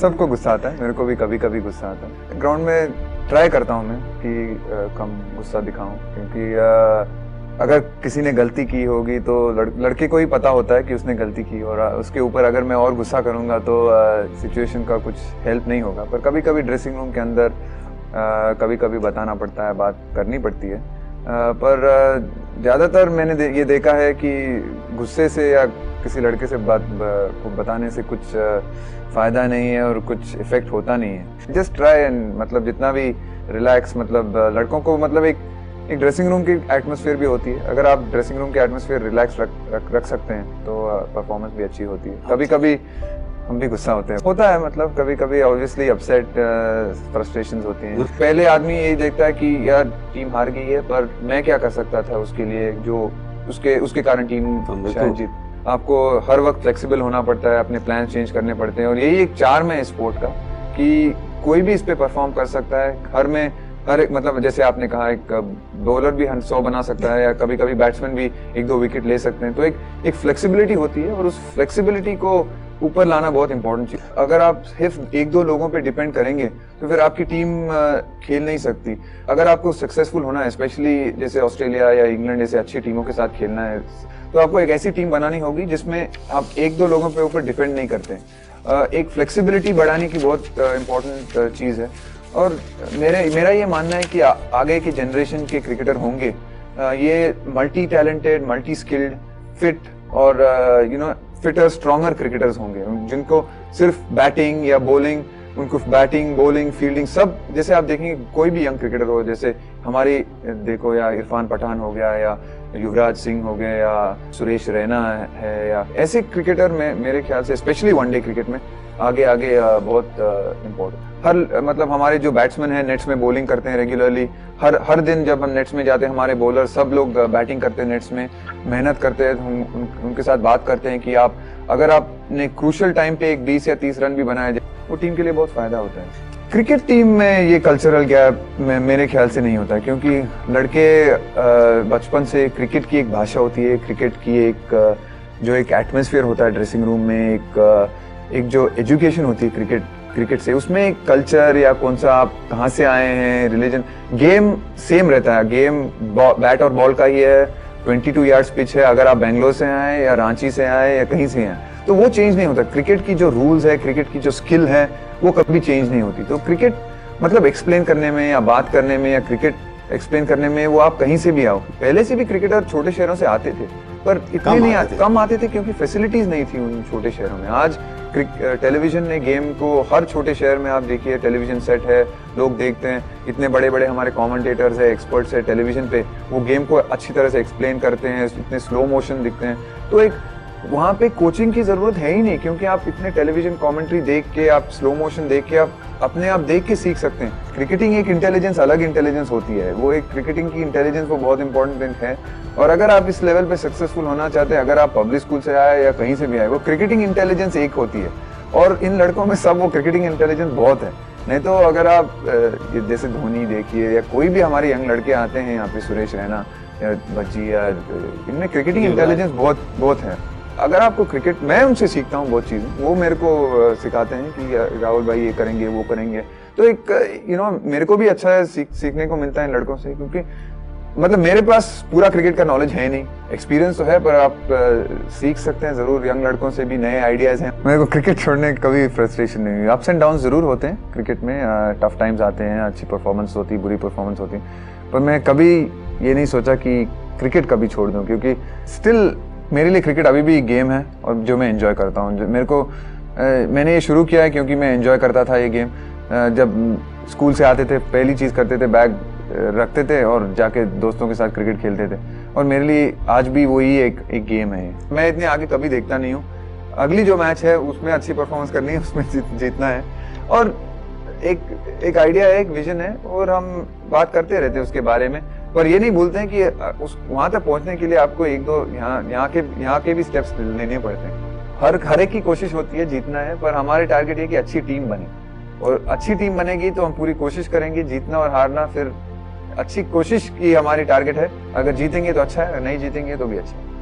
सबको गुस्सा आता है मेरे को भी कभी कभी गुस्सा आता है। ग्राउंड में ट्राई करता हूँ मैं कि कम गुस्सा दिखाऊँ क्योंकि अगर किसी ने गलती की होगी तो लड़, लड़के को ही पता होता है कि उसने गलती की और उसके ऊपर अगर मैं और गुस्सा करूँगा तो सिचुएशन का कुछ हेल्प नहीं होगा। पर कभी कभी ड्रेसिंग रूम के अंदर कभी कभी बताना पड़ता है बात करनी पड़ती है। पर ज़्यादातर मैंने ये देखा है कि गुस्से से या किसी लड़के से बात को बताने से कुछ फ़ायदा नहीं है और कुछ इफ़ेक्ट होता नहीं है। जस्ट ट्राई एंड मतलब जितना भी रिलैक्स मतलब लड़कों को मतलब एक एक ड्रेसिंग रूम की एटमोसफियर भी होती है। अगर आप ड्रेसिंग रूम की एटमोसफियर रिलैक्स रख, रख रख सकते हैं तो परफॉर्मेंस भी अच्छी होती है। कभी कभी हम भी गुस्सा होते हैं। होता है मतलब कभी कभी ऑब्वियसली अपसेट फ्रस्ट्रेशन होती हैं। पहले आदमी यही देखता है कि यार टीम हार गई है पर मैं क्या कर सकता था उसके लिए जो उसके उसके कारण टीम शायद जीत आपको हर वक्त फ्लेक्सिबल होना पड़ता है अपने प्लान चेंज करने पड़ते हैं। और यही एक चार्म है स्पोर्ट का कि कोई भी इस पे परफॉर्म कर सकता है। हर में हर एक मतलब जैसे आपने कहा एक बॉलर भी सौ बना सकता है या कभी कभी बैट्समैन भी एक दो विकेट ले सकते हैं। तो एक एक फ्लेक्सिबिलिटी होती है और उस फ्लेक्सिबिलिटी को ऊपर लाना बहुत इंपॉर्टेंट चीज़। अगर आप सिर्फ़ एक दो लोगों पे डिपेंड करेंगे तो फिर आपकी टीम खेल नहीं सकती। अगर आपको सक्सेसफुल होना है स्पेशली जैसे ऑस्ट्रेलिया या इंग्लैंड जैसे अच्छी टीमों के साथ खेलना है तो आपको एक ऐसी टीम बनानी होगी जिसमें आप एक दो लोगों पे ऊपर डिपेंड नहीं करते। एक फ्लेक्सिबिलिटी बढ़ाने की बहुत इंपॉर्टेंट चीज़ है। और मेरे, मेरा ये मानना है कि आगे की जनरेशन के क्रिकेटर होंगे। ये multi talented multi skilled fit और you know fitter stronger cricketers होंगे, जिनको सिर्फ़ बैटिंग या बॉलिंग उनको बैटिंग बॉलिंग फील्डिंग सब, जैसे आप देखेंगे, कोई भी यंग क्रिकेटर हो, जैसे हमारी, देखो, या इरफान पठान हो गया, या युवराज सिंह हो गए या सुरेश रैना है या ऐसे क्रिकेटर में मेरे ख्याल से स्पेशली वनडे क्रिकेट में आगे आगे बहुत इम्पोर्टेंट हर मतलब हमारे जो बैट्समैन हैं नेट्स में बॉलिंग करते हैं रेगुलरली हर हर दिन जब हम नेट्स में जाते हैं हमारे बॉलर सब लोग बैटिंग करते हैं नेट्स में मेहनत करते हैं हम उन, उनके साथ बात करते हैं कि आप अगर आपने क्रूशल टाइम पे एक बीस या तीस रन भी बनाया जाए वो टीम के लिए बहुत फ़ायदा होता है। क्रिकेट टीम में ये कल्चरल गैप में मेरे ख्याल से नहीं होता, क्योंकि लड़के बचपन से क्रिकेट की एक भाषा होती है, क्रिकेट की एक जो एक एटमोसफियर होता है ड्रेसिंग रूम में, एक एक जो एजुकेशन होती है क्रिकेट क्रिकेट से, उसमें कल्चर या कौन सा आप कहाँ से आए हैं रिलीजन गेम सेम रहता है। गेम बैट और बॉल का ही है 22 टू यार्ड्स पिच है, अगर आप बेंगलोर से आए या रांची से आए या कहीं से आए तो वो चेंज नहीं होता। क्रिकेट की जो रूल्स है, क्रिकेट की जो स्किल है वो कभी चेंज नहीं होती। तो क्रिकेट मतलब एक्सप्लेन करने में या बात करने में या क्रिकेट एक्सप्लेन करने में वो आप कहीं से भी आओ। पहले से भी क्रिकेटर छोटे शहरों से आते थे पर इतने नहीं आते कम आते थे क्योंकि फैसिलिटीज़ नहीं थी उन छोटे शहरों में। आज टेलीविज़न ने गेम को हर छोटे शहर में आप देखिए टेलीविज़न सेट है लोग देखते हैं इतने बड़े बड़े हमारे कमेंटेटर्स है एक्सपर्ट्स है टेलीविज़न पे वो गेम को अच्छी तरह से एक्सप्लेन करते हैं इतने स्लो मोशन दिखते हैं। तो एक वहाँ पे कोचिंग की ज़रूरत है ही नहीं क्योंकि आप इतने टेलीविज़न कमेंट्री देख के आप स्लो मोशन देख के आप अपने आप देख के सीख सकते हैं। क्रिकेटिंग एक इंटेलिजेंस अलग इंटेलिजेंस होती है। वो एक क्रिकेटिंग की इंटेलिजेंस वो बहुत इंपॉर्टेंट है। और अगर आप इस लेवल पे सक्सेसफुल होना चाहते हैं अगर आप पब्लिक स्कूल से आए या कहीं से भी आए वो क्रिकेटिंग इंटेलिजेंस एक होती है। और इन लड़कों में सब वो क्रिकेटिंग इंटेलिजेंस बहुत है। नहीं तो अगर आप जैसे धोनी देखिए या कोई भी हमारे यंग लड़के आते हैं यहाँ पे सुरेश रैना या बच्ची या इनमें क्रिकेटिंग इंटेलिजेंस बहुत बहुत है। अगर आपको क्रिकेट मैं उनसे सीखता हूँ बहुत चीज़ें। वो मेरे को सिखाते हैं कि राहुल भाई ये करेंगे वो करेंगे। तो एक यू नो मेरे को भी अच्छा सीख, सीखने को मिलता है लड़कों से क्योंकि मतलब मेरे पास पूरा क्रिकेट का नॉलेज है नहीं। एक्सपीरियंस तो है पर आप सीख सकते हैं ज़रूर। यंग लड़कों से भी नए आइडियाज़ हैं। मेरे को क्रिकेट छोड़ने कभी फ्रस्ट्रेशन नहीं हुई। अप्स एंड डाउन ज़रूर होते हैं क्रिकेट में। टफ टाइम्स आते हैं अच्छी परफॉर्मेंस होती बुरी परफॉर्मेंस होती। पर मैं कभी ये नहीं सोचा कि क्रिकेट कभी छोड़ दूँ क्योंकि स्टिल मेरे लिए क्रिकेट अभी भी एक गेम है और जो मैं इन्जॉय करता हूँ। मेरे को मैंने ये शुरू किया है क्योंकि मैं इन्जॉय करता था ये गेम जब स्कूल से आते थे पहली चीज़ करते थे बैग रखते थे और जाके दोस्तों के साथ क्रिकेट खेलते थे। और मेरे लिए आज भी वही एक एक गेम है मैं इतने आगे कभी देखता नहीं हूँ। अगली जो मैच है उसमें अच्छी परफॉर्मेंस करनी है उसमें जीत, जीतना है। और एक एक आइडिया है एक विजन है और हम बात करते रहते हैं उसके बारे में। पर ये नहीं भूलते हैं कि उस, वहाँ तक पहुँचने के लिए आपको एक दो यहाँ यहाँ के यहाँ के भी स्टेप्स लेने पड़ते हैं। हर हर एक की कोशिश होती है जीतना है, पर हमारे टारगेट ये कि अच्छी टीम बने। और अच्छी टीम बनेगी तो हम पूरी कोशिश करेंगे जीतना और हारना, फिर अच्छी कोशिश की हमारी टारगेट है। अगर जीतेंगे तो अच्छा है नहीं जीतेंगे तो भी अच्छा है।